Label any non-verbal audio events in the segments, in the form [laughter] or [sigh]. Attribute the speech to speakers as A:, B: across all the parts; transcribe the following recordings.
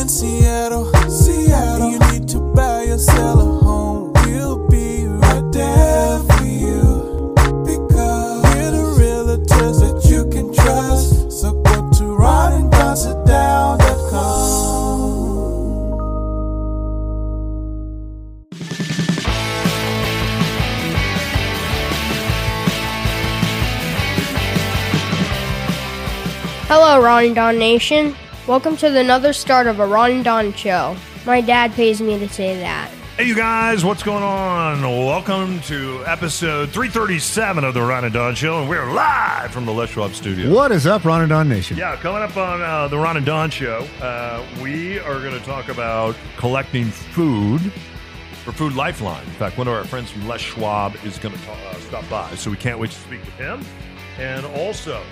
A: in Seattle, Seattle. You need to buy or sell a home. We'll be right there for you. Because we're the realtors that you can trust. So go to ronandonsitdown.com.
B: Hello, and Don Nation. Welcome to another start of a Ron and Don show. My dad pays me to say that.
C: Hey, you guys, what's going on? Welcome to episode 337 of the Ron and Don Show, and we're live from the Les Schwab studio.
D: What is up, Ron and Don Nation?
C: Yeah, coming up on uh, the Ron and Don Show, uh, we are going to talk about collecting food for Food Lifeline. In fact, one of our friends from Les Schwab is going to uh, stop by, so we can't wait to speak with him. And also,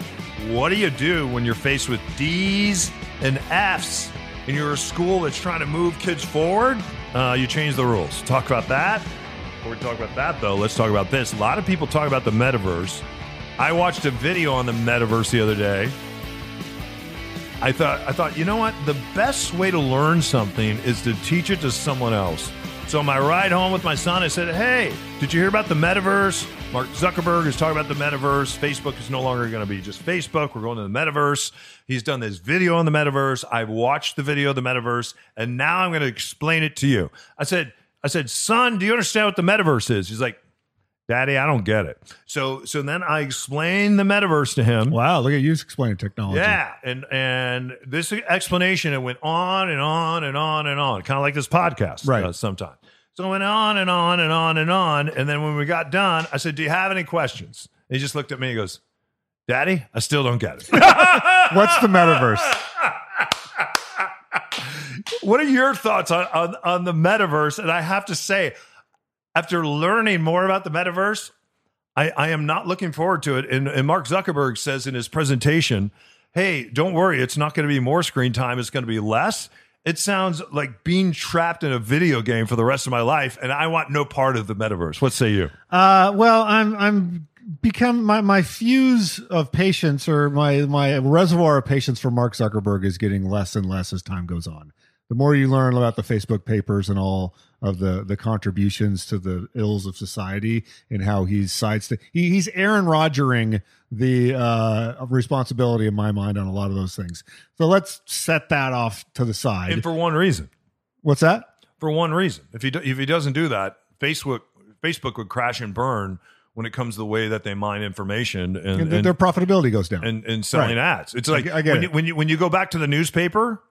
C: what do you do when you're faced with D's and F's and you're a school that's trying to move kids forward? Uh, you change the rules. Talk about that. Before we talk about that, though, let's talk about this. A lot of people talk about the metaverse. I watched a video on the metaverse the other day. I thought, I thought, you know what? The best way to learn something is to teach it to someone else. So my ride home with my son, I said, "Hey, did you hear about the metaverse? Mark Zuckerberg is talking about the metaverse. Facebook is no longer going to be just Facebook. We're going to the metaverse. He's done this video on the metaverse. I've watched the video of the metaverse, and now I'm going to explain it to you." I said, "I said, son, do you understand what the metaverse is?" He's like, "Daddy, I don't get it." So, so then I explained the metaverse to him.
D: Wow, look at you explaining technology.
C: Yeah, and and this explanation it went on and on and on and on, kind of like this podcast,
D: Right.
C: Uh, sometimes. So it went on and on and on and on, and then when we got done, I said, "Do you have any questions?" And he just looked at me and goes, "Daddy, I still don't get it." [laughs]
D: What's the metaverse?
C: what are your thoughts on, on on the metaverse? And I have to say, after learning more about the metaverse, I, I am not looking forward to it. And, and Mark Zuckerberg says in his presentation, "Hey, don't worry, it's not going to be more screen time; it's going to be less." It sounds like being trapped in a video game for the rest of my life, and I want no part of the metaverse. What say you?
D: Uh, well, I'm I'm become my my fuse of patience or my my reservoir of patience for Mark Zuckerberg is getting less and less as time goes on. The more you learn about the Facebook papers and all of the the contributions to the ills of society and how he's sidestepping, he, he's Aaron Rodgering the uh, responsibility in my mind on a lot of those things. So let's set that off to the side.
C: And for one reason,
D: What's that?
C: for one reason. If he do, if he doesn't do that, Facebook Facebook would crash and burn when it comes to the way that they mine information and,
D: And
C: and,
D: their profitability goes down.
C: and, and selling
D: Right.
C: ads. It's like
D: I get
C: when, you, when you when you go back to the newspaper,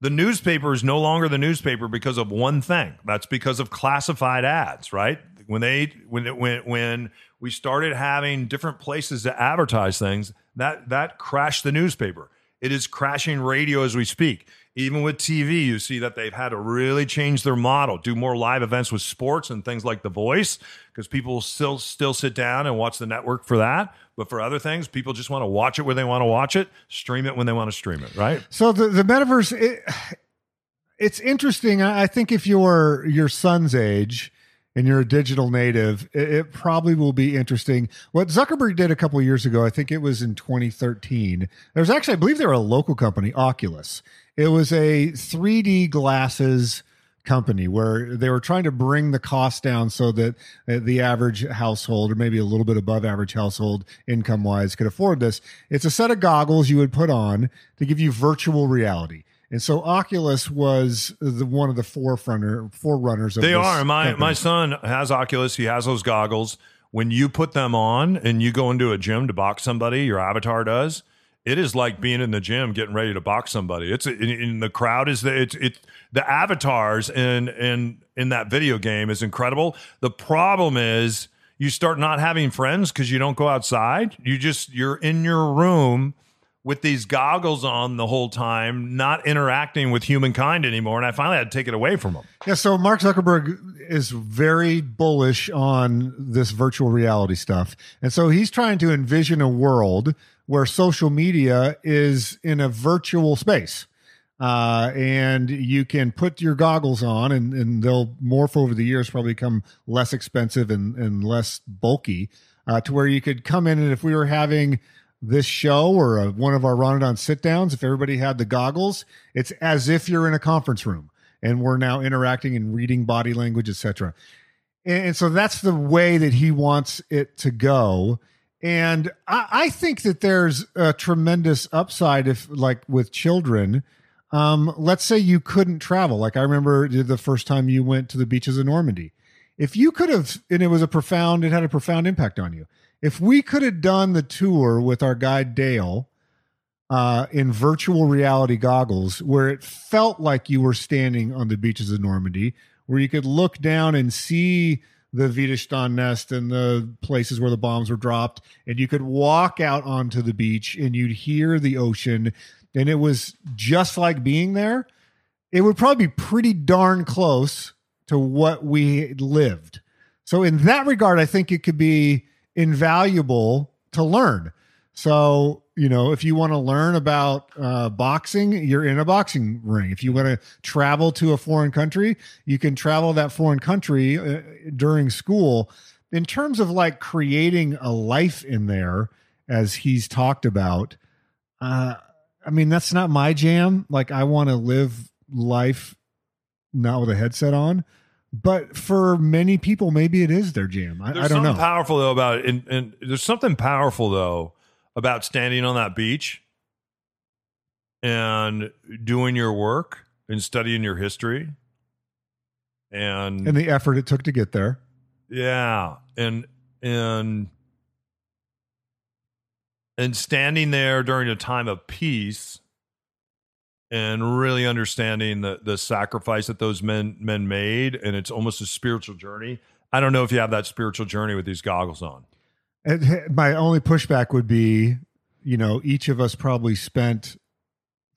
C: the newspaper is no longer the newspaper because of one thing. That's because of classified ads, right? When they when when when we started having different places to advertise things, that that crashed the newspaper. It is crashing radio as we speak. Even with TV, you see that they've had to really change their model, do more live events with sports and things like The Voice, because people still still sit down and watch the network for that. But for other things, people just want to watch it where they want to watch it, stream it when they want to stream it, right?
D: So the the metaverse, it, it's interesting. I I think if you're your son's age and you're a digital native, it, it probably will be interesting. What Zuckerberg did a couple years ago, I think it was in 2013. There's actually, I believe they were a local company, Oculus. It was a 3D glasses company where they were trying to bring the cost down so that uh, the average household or maybe a little bit above average household income wise could afford this. It's a set of goggles you would put on to give you virtual reality. And so Oculus was the one of the forerunner forerunners of
C: They are. My
D: company.
C: my son has Oculus. He has those goggles. When you put them on and you go into a gym to box somebody, your avatar does. It is like being in the gym getting ready to box somebody. It's in, in the crowd is the it's it the avatars in in in that video game is incredible. The problem is you start not having friends because you don't go outside. You just you're in your room with these goggles on the whole time, not interacting with humankind anymore. And I finally had to take it away from them.
D: Yeah, so Mark Zuckerberg is very bullish on this virtual reality stuff. And so he's trying to envision a world where social media is in a virtual space. Uh, and you can put your goggles on and, and they'll morph over the years, probably become less expensive and, and less bulky uh, to where you could come in and if we were having this show or a, one of our Ronadon sit downs, if everybody had the goggles, it's as if you're in a conference room and we're now interacting and reading body language, etc. And, and so that's the way that he wants it to go. And I, I think that there's a tremendous upside if, like, with children. Um, let's say you couldn't travel. Like I remember the first time you went to the beaches of Normandy. If you could have, and it was a profound, it had a profound impact on you. If we could have done the tour with our guide Dale uh, in virtual reality goggles, where it felt like you were standing on the beaches of Normandy, where you could look down and see the Widerstand nest and the places where the bombs were dropped, and you could walk out onto the beach and you'd hear the ocean, and it was just like being there. It would probably be pretty darn close to what we lived. So, in that regard, I think it could be invaluable to learn. So, you know, if you want to learn about uh, boxing, you're in a boxing ring. If you want to travel to a foreign country, you can travel that foreign country uh, during school. In terms of like creating a life in there, as he's talked about, uh, I mean, that's not my jam. Like, I want to live life not with a headset on. But for many people, maybe it is their jam. I, I don't
C: something
D: know.
C: powerful though about it, and, and there's something powerful though about standing on that beach and doing your work and studying your history and,
D: and the effort it took to get there.
C: yeah and and and standing there during a time of peace and really understanding the the sacrifice that those men men made. And it's almost a spiritual journey. I don't know if you have that spiritual journey with these goggles on.
D: And my only pushback would be, you know, each of us probably spent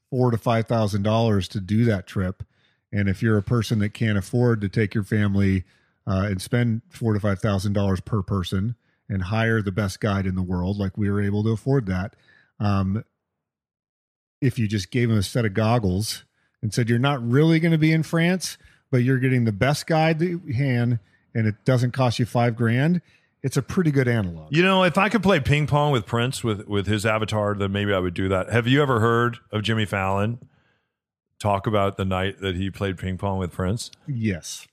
D: four to five thousand dollars to do that trip, and if you're a person that can't afford to take your family uh, and spend four to five thousand dollars per person and hire the best guide in the world, like we were able to afford that, um, if you just gave them a set of goggles and said you're not really going to be in France, but you're getting the best guide that you can, and it doesn't cost you five grand. It's a pretty good analog.
C: you know if i could play ping pong with prince with with his avatar then maybe i would do that have you ever heard of jimmy fallon talk about the night that he played ping pong with prince
D: Yes,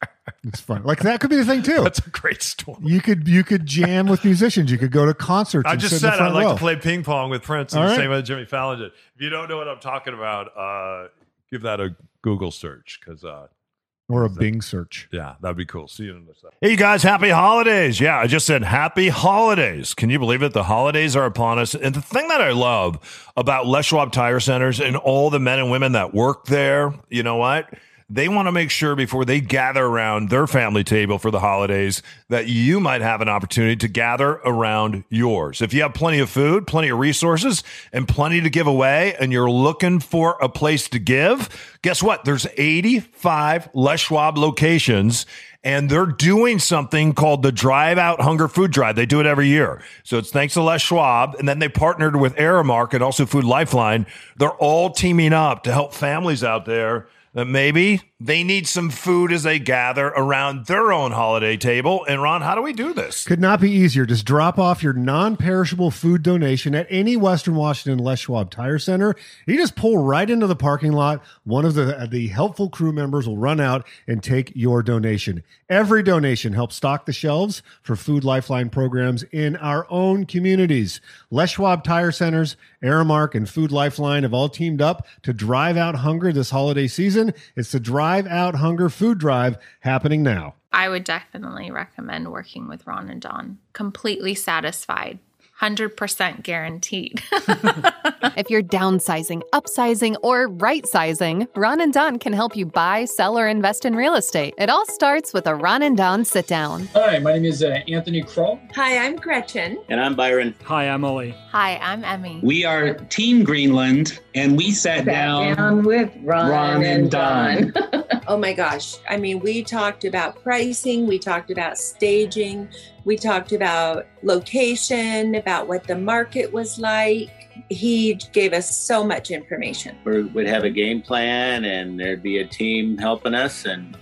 D: it's fun. Like that could be the thing too.
C: that's a great story
D: You could you could jam with musicians. You could go to concerts.
C: I just
D: sit in the
C: said I'd
D: front
C: like
D: row.
C: to play ping pong with Prince in
D: All
C: the
D: right.
C: same way Jimmy Fallon did. If you don't know what I'm talking about, uh, give that a Google search because, uh,
D: or a Bing search.
C: yeah, that'd be cool. See you in the stuff. Hey, you guys, happy holidays. Yeah, I just said happy holidays. Can you believe it? The holidays are upon us. And the thing that I love about Les Schwab Tire Centers and all the men and women that work there, you know what? They want to make sure before they gather around their family table for the holidays that you might have an opportunity to gather around yours. If you have plenty of food, plenty of resources, and plenty to give away, and you're looking for a place to give, guess what? There's 85 Les Schwab locations and they're doing something called the Drive Out Hunger Food Drive. They do it every year. So it's thanks to Les Schwab. And then they partnered with Aramark and also Food Lifeline. They're all teaming up to help families out there that maybe they need some food as they gather around their own holiday table. And Ron, how do we do this?
D: Could not be easier. Just drop off your non-perishable food donation at any Western Washington Les Schwab Tire Center. You just pull right into the parking lot. One of the the helpful crew members will run out and take your donation. Every donation helps stock the shelves for Food Lifeline programs in our own communities. Les Schwab Tire Centers, Aramark, and Food Lifeline have all teamed up to drive out hunger this holiday season. It's the Drive Out Hunger Food Drive happening now.
E: I would definitely recommend working with Ron and Don. Completely satisfied, 100% guaranteed. [laughs]
F: If you're downsizing, upsizing, or right sizing, Ron and Don can help you buy, sell, or invest in real estate. It all starts with a Ron and Don sit down.
G: Hi, my name is uh, Anthony Kroll.
H: Hi, I'm Gretchen.
I: And I'm Byron.
J: Hi, I'm Ollie.
E: Hi, I'm Emmy.
I: We are Team Greenland, and we sat, down.
H: with Ron,
I: Ron and Don. [laughs] [laughs]
H: oh my gosh. I mean, we talked about pricing, we talked about staging, we talked about location, about what the market was like. He gave us so much information.
I: We would have a game plan, and there'd be a team helping us, and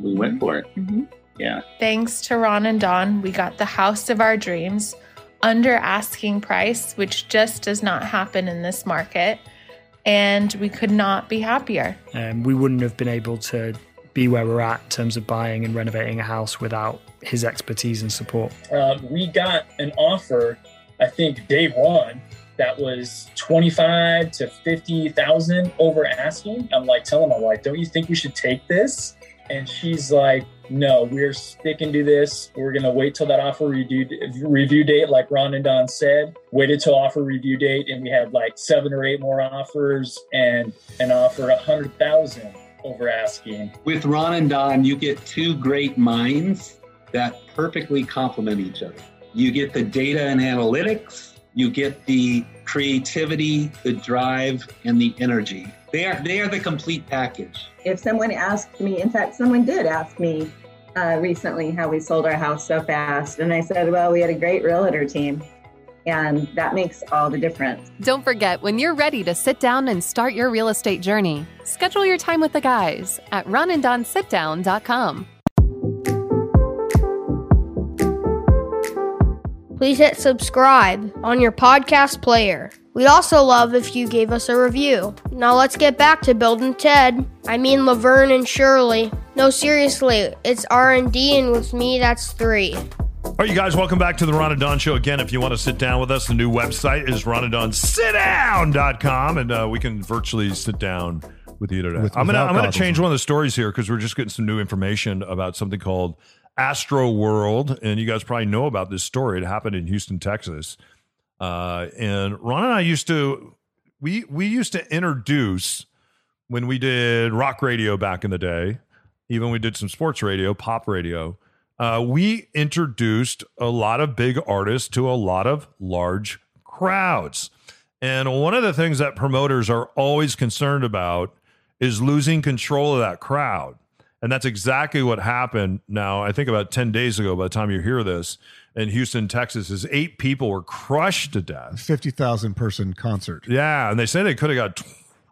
I: we went for it.
H: Mhm.
I: Yeah.
E: Thanks to Ron and Don, we got the house of our dreams, under asking price, which just does not happen in this market. And we could not be happier.
J: Um, we wouldn't have been able to be where we're at in terms of buying and renovating a house without his expertise and support.
G: Um, we got an offer, I think, day one that was 25 to 50,000 over asking. I'm like telling my wife, don't you think we should take this? And she's like, no, we're sticking to this. We're going to wait till that offer review, review date, like Ron and Don said. Waited till offer review date, and we had like seven or eight more offers and an offer a hundred thousand over asking.
K: With Ron and Don, you get two great minds that perfectly complement each other. You get the data and analytics, you get the creativity, the drive, and the energy. They are they are the complete package.
L: If someone asked me, in fact, someone did ask me uh, recently how we sold our house so fast, and I said, "Well, we had a great realtor team." And that makes all the difference.
F: Don't forget, when you're ready to sit down and start your real estate journey, schedule your time with the guys at ronandonsitdown.com.
B: Please hit subscribe on your podcast player. We'd also love if you gave us a review. Now let's get back to building Ted. I mean Laverne and Shirley. No, seriously, it's R and D, and with me, that's three.
C: All right, you guys, welcome back to the Ron and Don Show. Again, if you want to sit down with us, the new website is ronandonsitdown.com, and uh, we can virtually sit down with you today.
D: With-
C: I'm gonna I'm gonna change one of the stories here because we're just getting some new information about something called Astro World, and you guys probably know about this story. It happened in Houston, Texas, uh, and Ron and I used to we we used to introduce when we did rock radio back in the day, even we did some sports radio, pop radio. Uh, we introduced a lot of big artists to a lot of large crowds. And one of the things that promoters are always concerned about is losing control of that crowd. And that's exactly what happened now, I think about 10 days ago, by the time you hear this, in Houston, Texas, is eight people were crushed to death.
D: Fifty thousand person concert.
C: Yeah, and they say they could have got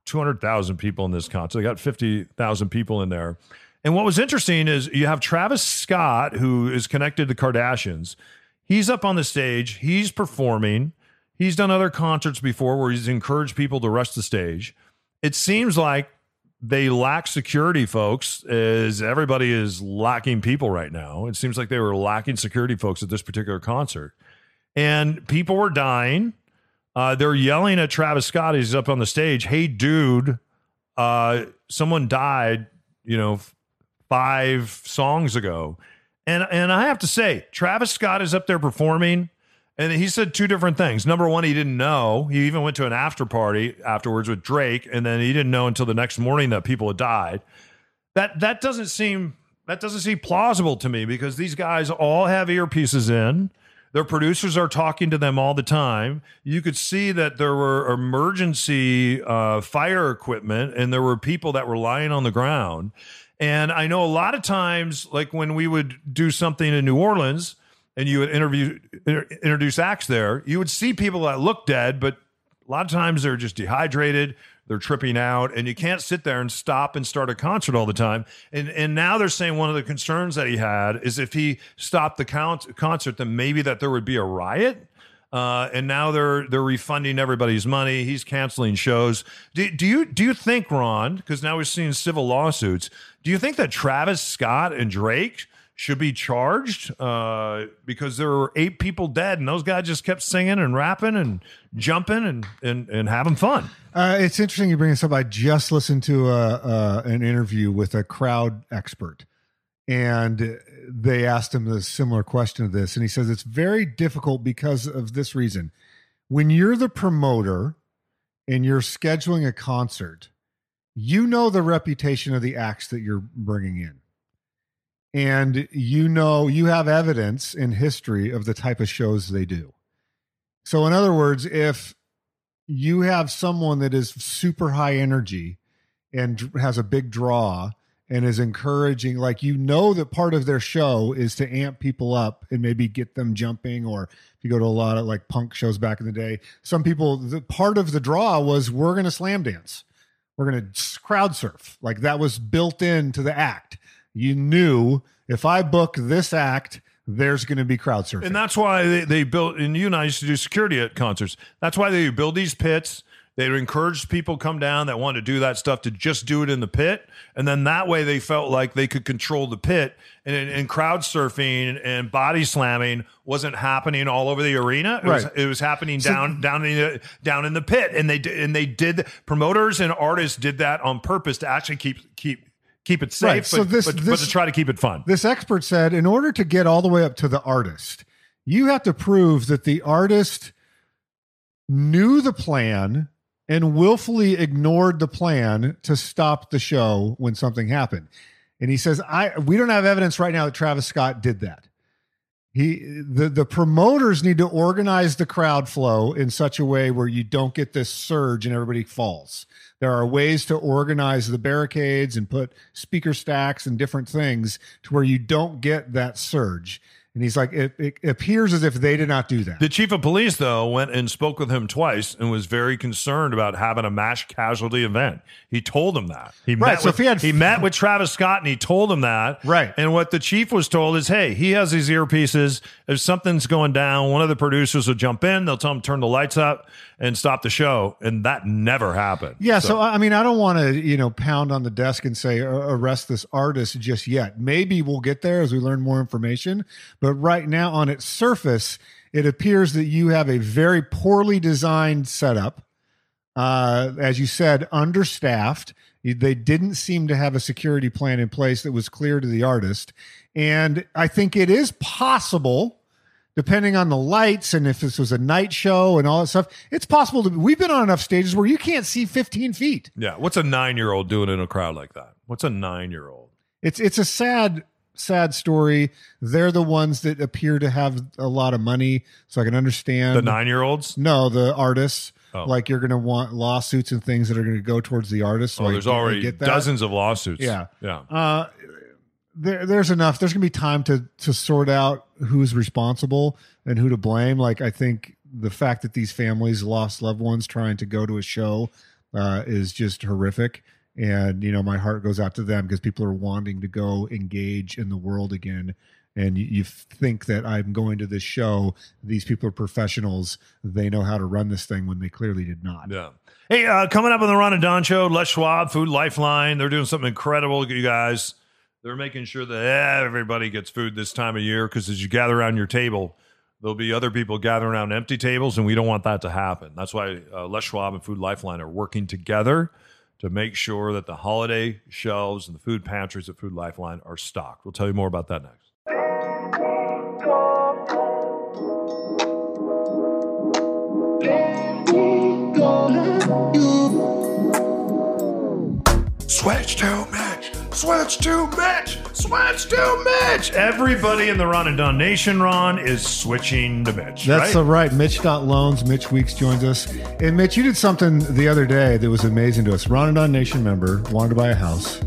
C: two hundred thousand people in this concert. They got fifty thousand people in there. And what was interesting is you have Travis Scott, who is connected to Kardashians. He's up on the stage. He's performing. He's done other concerts before where he's encouraged people to rush the stage. It seems like they lack security folks as everybody is lacking people right now. It seems like they were lacking security folks at this particular concert. And people were dying. Uh, they're yelling at Travis Scott. He's up on the stage. Hey, dude, uh, someone died, you know, five songs ago. And, and I have to say, Travis Scott is up there performing. And he said two different things. Number one, he didn't know. He even went to an after party afterwards with Drake, and then he didn't know until the next morning that people had died. That that doesn't seem that doesn't seem plausible to me because these guys all have earpieces in. Their producers are talking to them all the time. You could see that there were emergency uh, fire equipment, and there were people that were lying on the ground. And I know a lot of times, like when we would do something in New Orleans, and you would interview inter- introduce acts there, you would see people that look dead, but a lot of times they're just dehydrated, they're tripping out, and you can't sit there and stop and start a concert all the time. And and now they're saying one of the concerns that he had is if he stopped the count, concert, then maybe that there would be a riot. Uh, and now they're they're refunding everybody's money. He's canceling shows. Do, do you do you think Ron? Because now we're seeing civil lawsuits. Do you think that Travis Scott and Drake should be charged uh, because there were eight people dead and those guys just kept singing and rapping and jumping and and, and having fun?
D: Uh, it's interesting you bring this up. I just listened to a, uh, an interview with a crowd expert, and they asked him a similar question of this, and he says it's very difficult because of this reason. When you're the promoter and you're scheduling a concert, you know the reputation of the acts that you're bringing in. And you know, you have evidence in history of the type of shows they do. So, in other words, if you have someone that is super high energy and has a big draw and is encouraging like you know that part of their show is to amp people up and maybe get them jumping or if you go to a lot of like punk shows back in the day some people the part of the draw was we're going to slam dance we're going to crowd surf like that was built into the act you knew if i book this act there's going to be crowd surfing.
C: And that's why they, they built, and you and I used to do security at concerts. That's why they build these pits. They encouraged people come down that wanted to do that stuff to just do it in the pit. And then that way they felt like they could control the pit. And, and crowd surfing and body slamming wasn't happening all over the arena. It, was,
D: Right.
C: it was happening
D: So-
C: down down in the, down in the pit. And they did, and they did promoters and artists did that on purpose to actually keep keep keep it safe,
D: Right,
C: but,
D: so this-
C: but, but to try to keep it fun.
D: This expert said in order to get all the way up to the artist, you have to prove that the artist knew the plan and willfully ignored the plan to stop the show when something happened. And he says, I we don't have evidence right now that Travis Scott did that. He the the promoters need to organize the crowd flow in such a way where you don't get this surge and everybody falls. There are ways to organize the barricades and put speaker stacks and different things to where you don't get that surge. And he's like, it, it appears as if they did not do that.
C: The chief of police, though, went and spoke with him twice and was very concerned about having a mass casualty event. He told him that. He
D: Right,
C: met
D: so
C: with,
D: if he had-
C: he met with Travis Scott and he told him that.
D: Right.
C: And what the chief was told is, hey, he has these earpieces. If something's going down, one of the producers will jump in. They'll tell him turn the lights up and stop the show. And that never happened.
D: Yeah, so, I mean, I don't want to, you know, pound on the desk and say arrest this artist just yet. Maybe we'll get there as we learn more information. But right now, on its surface, it appears that you have a very poorly designed setup. Uh, as you said, understaffed. They didn't seem to have a security plan in place that was clear to the artist. And I think it is possible depending on the lights and if this was a night show and all that stuff, it's possible to. We've been on enough stages where you can't see 15 feet.
C: Yeah. What's a nine year old doing in a crowd like that? What's a nine year old?
D: It's it's a sad sad story. They're the ones that appear to have a lot of money, so I can understand
C: The nine year olds?
D: No, the artists.
C: Oh.
D: Like you're going to want lawsuits and things that are going to go towards the artists. So
C: Oh, there's
D: get-
C: already dozens of lawsuits.
D: Yeah.
C: Yeah.
D: Uh, there, there's enough. There's gonna be time to to sort out who's responsible and who to blame. Like I think the fact that these families lost loved ones trying to go to a show uh, is just horrific. And you know, my heart goes out to them because people are wanting to go engage in the world again. And you, you think that I'm going to this show. These people are professionals. They know how to run this thing when they clearly did not.
C: Yeah. Hey, uh, coming up on the Ron and Don show, Les Schwab, Food Lifeline. They're doing something incredible, you guys. They're making sure that everybody gets food this time of year because as you gather around your table, there'll be other people gathering around empty tables, and we don't want that to happen. That's why uh, Les Schwab and Food Lifeline are working together to make sure that the holiday shelves and the food pantries at Food Lifeline are stocked. We'll tell you more about that next. Switch to Mitch. Switch to Mitch. Switch to Mitch. Everybody in the Ron and Don Nation, Ron, is switching to Mitch.
D: That's
C: right?
D: so right. Mitch Dot Loans. Mitch Weeks joins us. And Mitch, you did something the other day that was amazing to us. Ronadon Nation member wanted to buy a house.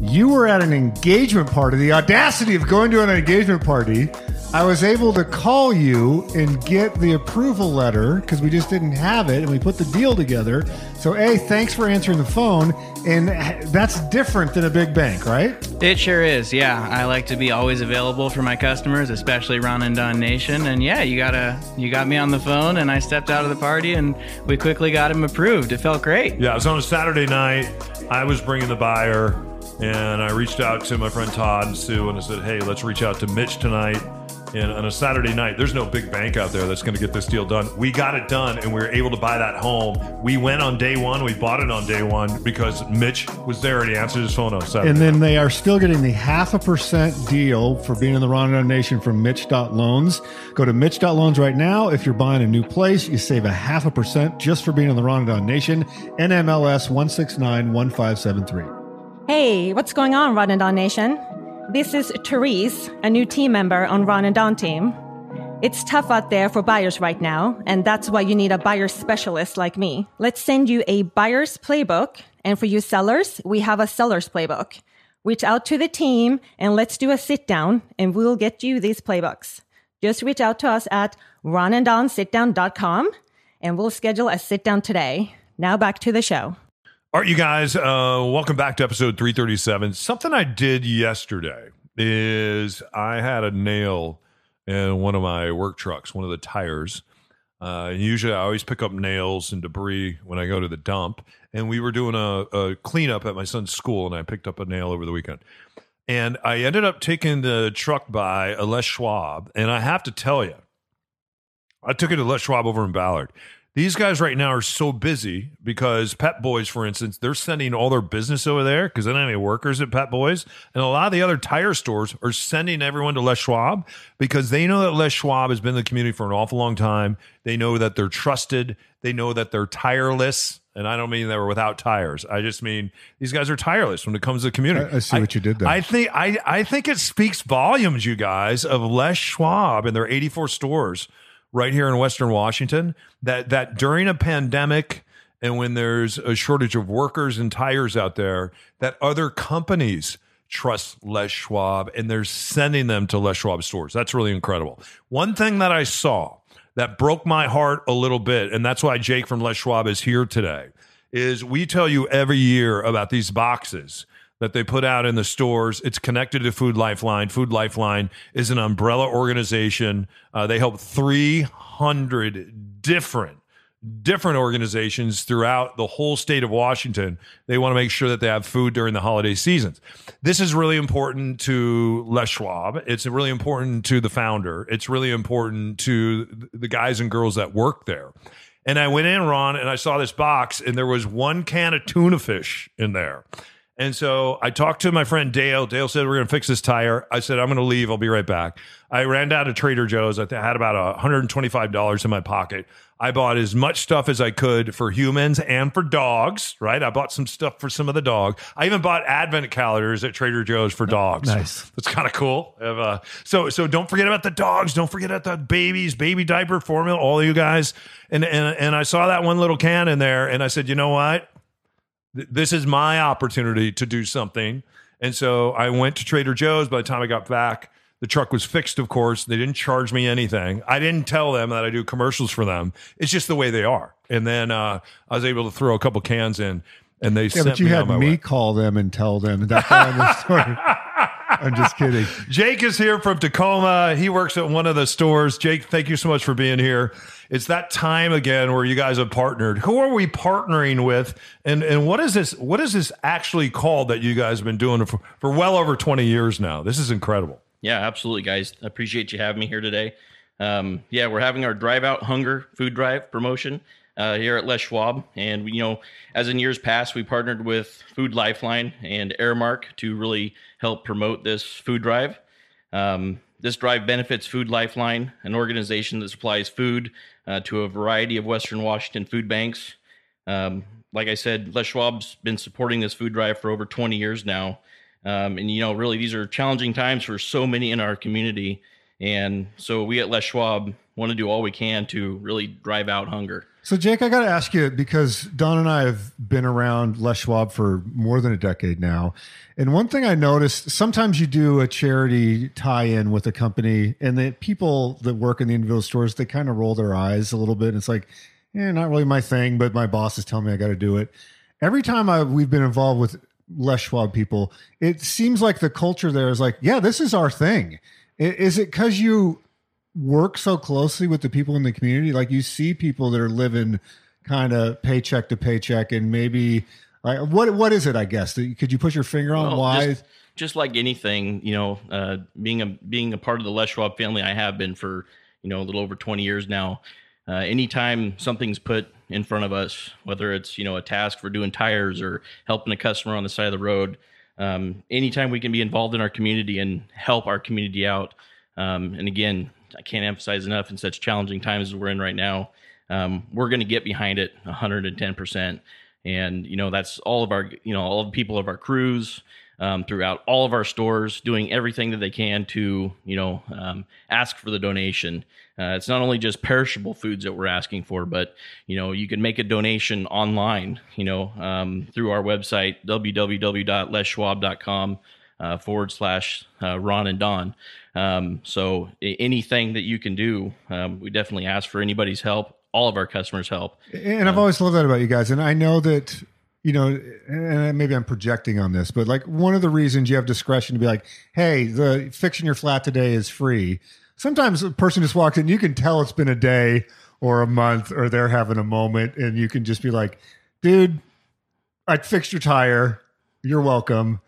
D: You were at an engagement party. The audacity of going to an engagement party. I was able to call you and get the approval letter because we just didn't have it, and we put the deal together. So, a thanks for answering the phone, and that's different than a big bank, right?
M: It sure is. Yeah, I like to be always available for my customers, especially Ron and Don Nation. And yeah, you gotta you got me on the phone, and I stepped out of the party, and we quickly got him approved. It felt great.
C: Yeah, it was on a Saturday night. I was bringing the buyer, and I reached out to my friend Todd and Sue, and I said, "Hey, let's reach out to Mitch tonight." And on a Saturday night, there's no big bank out there that's going to get this deal done. We got it done, and we were able to buy that home. We went on day one. We bought it on day one because Mitch was there and he answered his phone on Saturday.
D: And then they are still getting the half a percent deal for being in the Ronadon Nation from Mitch.loans. Go to Mitch.loans right now. If you're buying a new place, you save a half a percent just for being in the Ronadon Nation. NMLS 1691573.
N: Hey, what's going on, Ron and Don Nation? This is Therese, a new team member on Ron and Don team. It's tough out there for buyers right now, and that's why you need a buyer specialist like me. Let's send you a buyer's playbook, and for you sellers, we have a seller's playbook. Reach out to the team and let's do a sit down, and we'll get you these playbooks. Just reach out to us at ronandonsitdown.com, and we'll schedule a sit down today. Now back to the show.
C: All right, you guys, uh, welcome back to episode 337. Something I did yesterday is I had a nail in one of my work trucks, one of the tires. Uh, usually I always pick up nails and debris when I go to the dump. And we were doing a, a cleanup at my son's school, and I picked up a nail over the weekend. And I ended up taking the truck by Les Schwab. And I have to tell you, I took it to Les Schwab over in Ballard. These guys right now are so busy because Pep Boys, for instance, they're sending all their business over there because they don't have any workers at Pep Boys. And a lot of the other tire stores are sending everyone to Les Schwab because they know that Les Schwab has been in the community for an awful long time. They know that they're trusted. They know that they're tireless. And I don't mean they were without tires. I just mean these guys are tireless when it comes to the community.
D: I, I see what you did there.
C: I think I, I think it speaks volumes, you guys, of Les Schwab and their 84 stores right here in Western Washington. That that during a pandemic and when there's a shortage of workers and tires out there, that other companies trust Les Schwab and they're sending them to Les Schwab stores. That's really incredible. One thing that I saw that broke my heart a little bit, and that's why Jake from Les Schwab is here today, is we tell you every year about these boxes that they put out in the stores. It's connected to Food Lifeline. Food Lifeline is an umbrella organization. Uh, they help 300 different different organizations throughout the whole state of Washington. They want to make sure that they have food during the holiday seasons. This is really important to Les Schwab. It's really important to the founder. It's really important to the guys and girls that work there. And I went in, Ron, and I saw this box, and there was one can of tuna fish in there. And so I talked to my friend Dale. Dale said, We're going to fix this tire. I said, I'm going to leave. I'll be right back. I ran down to Trader Joe's. I had about $125 in my pocket. I bought as much stuff as I could for humans and for dogs, right? I bought some stuff for some of the dog. I even bought advent calendars at Trader Joe's for dogs.
D: Nice.
C: That's kind of cool. If, uh, so, so don't forget about the dogs. Don't forget about the babies, baby diaper formula, all of you guys. And, and, and I saw that one little can in there and I said, you know what? This is my opportunity to do something. And so I went to Trader Joe's. By the time I got back, the truck was fixed, of course. They didn't charge me anything. I didn't tell them that I do commercials for them. It's just the way they are. And then uh, I was able to throw a couple cans in, and they
D: yeah,
C: sent
D: but you
C: me
D: had me
C: way.
D: call them and tell them that kind of [laughs] story. I'm just kidding. [laughs]
C: Jake is here from Tacoma. He works at one of the stores. Jake, thank you so much for being here. It's that time again where you guys have partnered. Who are we partnering with, and and what is this? What is this actually called that you guys have been doing for, for well over 20 years now? This is incredible.
O: Yeah, absolutely, guys. I appreciate you having me here today. Um, yeah, we're having our Drive Out Hunger food drive promotion uh, here at Les Schwab, and you know, as in years past, we partnered with Food Lifeline and Aramark to really help promote this food drive. Um, this drive benefits Food Lifeline, an organization that supplies food uh, to a variety of Western Washington food banks. Um, like I said, Les Schwab's been supporting this food drive for over 20 years now. Um, and, you know, really, these are challenging times for so many in our community. And so we at Les Schwab want to do all we can to really drive out hunger.
D: So, Jake, I got to ask you because Don and I have been around Les Schwab for more than a decade now. And one thing I noticed sometimes you do a charity tie in with a company, and the people that work in the individual stores, they kind of roll their eyes a little bit. And it's like, eh, not really my thing, but my boss is telling me I got to do it. Every time I, we've been involved with Les Schwab people, it seems like the culture there is like, yeah, this is our thing. Is it because you work so closely with the people in the community? Like you see people that are living kind of paycheck to paycheck, and maybe like what what is it? I guess could you put your finger on
O: Well,
D: why?
O: Just, just like anything, you know, uh, being a being a part of the Les Schwab family, I have been for you know a little over twenty years now. Uh, anytime something's put in front of us, whether it's you know a task for doing tires or helping a customer on the side of the road, um, anytime we can be involved in our community and help our community out. Um, and again, I can't emphasize enough in such challenging times as we're in right now. Um, we're going to get behind it 110 percent and you know that's all of our you know all the people of our crews um, throughout all of our stores doing everything that they can to you know um, ask for the donation uh, it's not only just perishable foods that we're asking for but you know you can make a donation online you know um, through our website www.leschwab.com uh, forward slash uh, ron and don um, so anything that you can do um, we definitely ask for anybody's help all of our customers help
D: And I've always loved that about you guys. And I know that, you know, and maybe I'm projecting on this, but like one of the reasons you have discretion to be like, hey, the fixing your flat today is free. sometimes a person just walks in, you can tell it's been a day or a month or they're having a moment, and you can just be like, dude, I fixed your tire. You're welcome.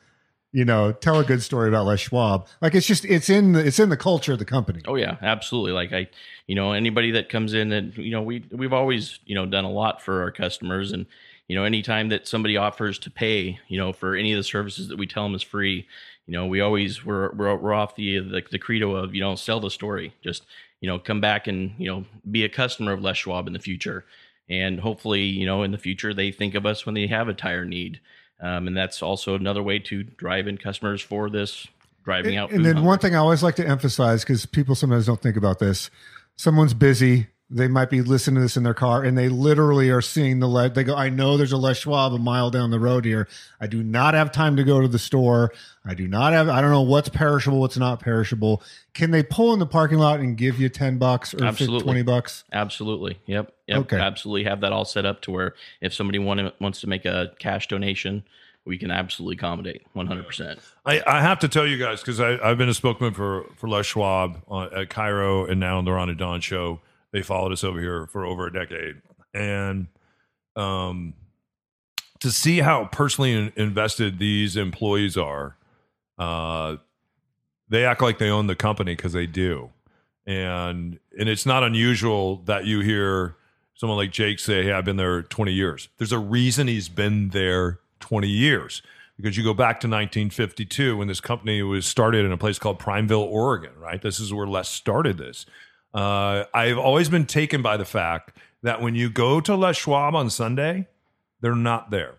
D: You know, tell a good story about Les Schwab. Like it's just it's in the it's in the culture of the company.
O: Oh yeah, absolutely. Like I, you know, anybody that comes in and you know we we've always you know done a lot for our customers and you know anytime that somebody offers to pay you know for any of the services that we tell them is free you know we always we're we're, we're off the, the the credo of you know sell the story just you know come back and you know be a customer of Les Schwab in the future and hopefully you know in the future they think of us when they have a tire need um, and that's also another way to drive in customers for this driving out
D: And then
O: hunger.
D: one thing I always like to emphasize because people sometimes don't think about this: someone's busy. They might be listening to this in their car, and they literally are seeing the. Le- they go, "I know there's a Les Schwab a mile down the road here. I do not have time to go to the store. I do not have. I don't know what's perishable, what's not perishable. Can they pull in the parking lot and give you ten bucks or 50, twenty bucks?
O: Absolutely. Yep. Yep.
D: Okay.
O: Absolutely have that all set up to where if somebody want, wants to make a cash donation, we can absolutely accommodate 100%.
C: I, I have to tell you guys because I've been a spokesman for for Les Schwab on, at KIRO and now on the Ron and Don show. They followed us over here for over a decade, and um, to see how personally invested these employees are, uh, they act like they own the company because they do, and and it's not unusual that you hear someone like Jake say, "Hey, I've been there 20 years." There's a reason he's been there 20 years because you go back to 1952 when this company was started in a place called Prineville, Oregon. Right, this is where Les started this. Uh, I've always been taken by the fact that when you go to Les Schwab on Sunday, they're not there.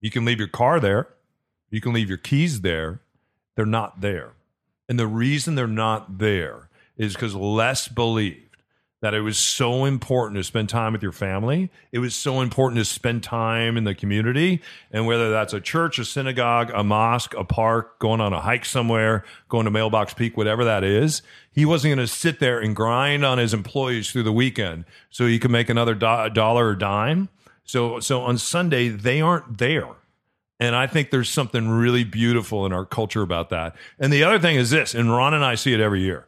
C: You can leave your car there, you can leave your keys there. They're not there. And the reason they're not there is because Les believed that it was so important to spend time with your family. It was so important to spend time in the community. And whether that's a church, a synagogue, a mosque, a park, going on a hike somewhere, going to Mailbox Peak, whatever that is, he wasn't going to sit there and grind on his employees through the weekend so he could make another do- dollar or dime. So, so on Sunday, they aren't there. And I think there's something really beautiful in our culture about that. And the other thing is this, and Ron and I see it every year.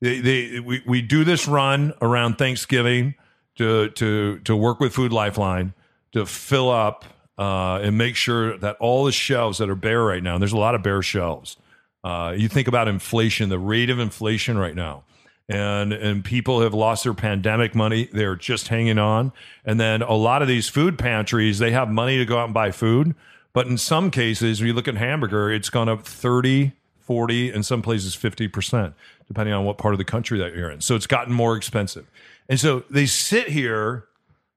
C: They, they, we, we do this run around Thanksgiving to, to, to work with Food Lifeline to fill up uh, and make sure that all the shelves that are bare right now, there's a lot of bare shelves. Uh, you think about inflation, the rate of inflation right now. And and people have lost their pandemic money. They're just hanging on. And then a lot of these food pantries they have money to go out and buy food. But in some cases when you look at hamburger it's gone up 30 40 in some places 50% depending on what part of the country that you're in so it's gotten more expensive and so they sit here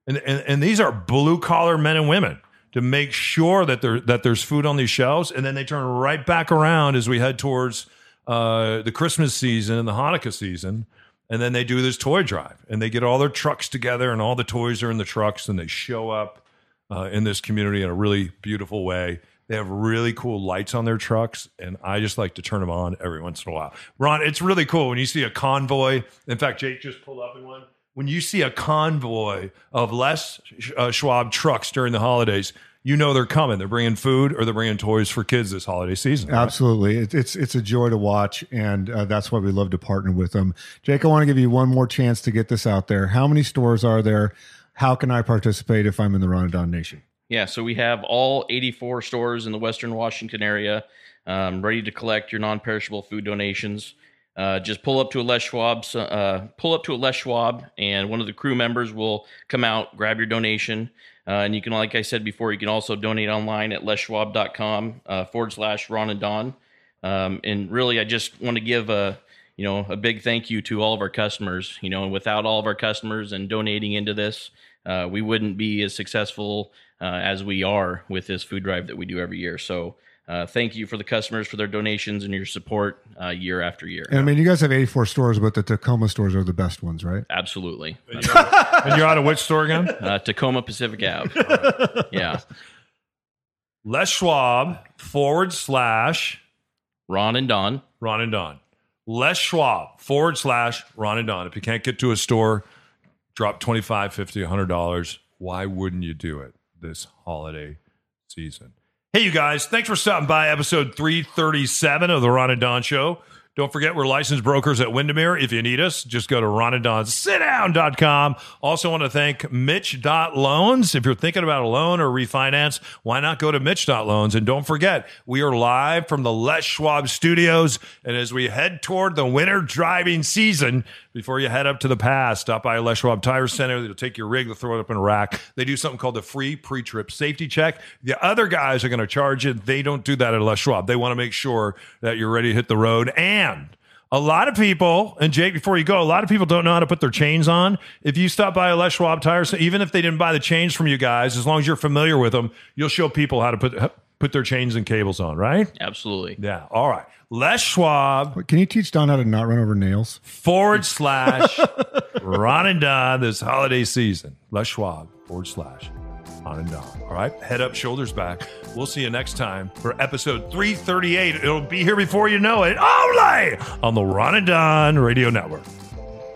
C: and, and, and these are blue collar men and women to make sure that there that there's food on these shelves, and then they turn right back around as we head towards uh, the Christmas season and the Hanukkah season, and then they do this toy drive, and they get all their trucks together, and all the toys are in the trucks, and they show up uh, in this community in a really beautiful way. They have really cool lights on their trucks, and I just like to turn them on every once in a while. Ron, it's really cool when you see a convoy. In fact, Jake just pulled up in one when you see a convoy of Les uh, Schwab trucks during the holidays, you know they're coming. They're bringing food or they're bringing toys for kids this holiday season. right?
D: Absolutely, it, it's it's a joy to watch, and uh, that's why we love to partner with them. Jake, I want to give you one more chance to get this out there. How many stores are there? How can I participate if I'm in the Ronadon Nation?
O: Yeah, so we have all 84 stores in the Western Washington area um, ready to collect your non-perishable food donations. Uh, just pull up to a Les Schwab, uh, pull up to a Les Schwab, and one of the crew members will come out, grab your donation, uh, and you can, like I said before, you can also donate online at leschwab.com uh, forward slash Ron and Don. Um, and really, I just want to give a you know a big thank you to all of our customers. You know, without all of our customers and donating into this, uh, we wouldn't be as successful uh, as we are with this food drive that we do every year. So. Uh, thank you for the customers for their donations and your support uh, year after year.
D: And I mean, you guys have 84 stores, but the Tacoma stores are the best ones, right?
O: Absolutely.
C: and you're out of which store again?
O: Uh, Tacoma Pacific Ave. [laughs] yeah.
C: Les Schwab forward slash
O: Ron and Don.
C: Ron and Don. Les Schwab forward slash Ron and Don. If you can't get to a store, drop 25 50 $100. Why wouldn't you do it this holiday season? Hey, you guys, thanks for stopping by episode 337 of the Ron and Don Show. Don't forget, we're licensed brokers at Windermere. If you need us, just go to ronandonsitdown.com. Also want to thank Mitch.loans. If you're thinking about a loan or refinance, why not go to Mitch.loans? And don't forget, we are live from the Les Schwab studios. And as we head toward the winter driving season, before you head up to the pass, stop by Les Schwab Tire Center. They'll take your rig, they'll throw it up in a rack. They do something called the free pre trip safety check. The other guys are going to charge you. They don't do that at Les Schwab. They want to make sure that you're ready to hit the road. And a lot of people, and Jake, before you go, a lot of people don't know how to put their chains on. If you stop by a Les Schwab Tire Center, even if they didn't buy the chains from you guys, as long as you're familiar with them, you'll show people how to put put their chains and cables on, right?
O: Absolutely.
C: Yeah. All right. Les Schwab
D: Can you teach Don how to not run over nails?
C: forward slash [laughs] Ron and Don this holiday season. Les Schwab forward slash Ron and Don. All right. Head up, shoulders back. We'll see you next time for episode 338. It'll be here before you know it. Only on the Ron and Don Radio Network.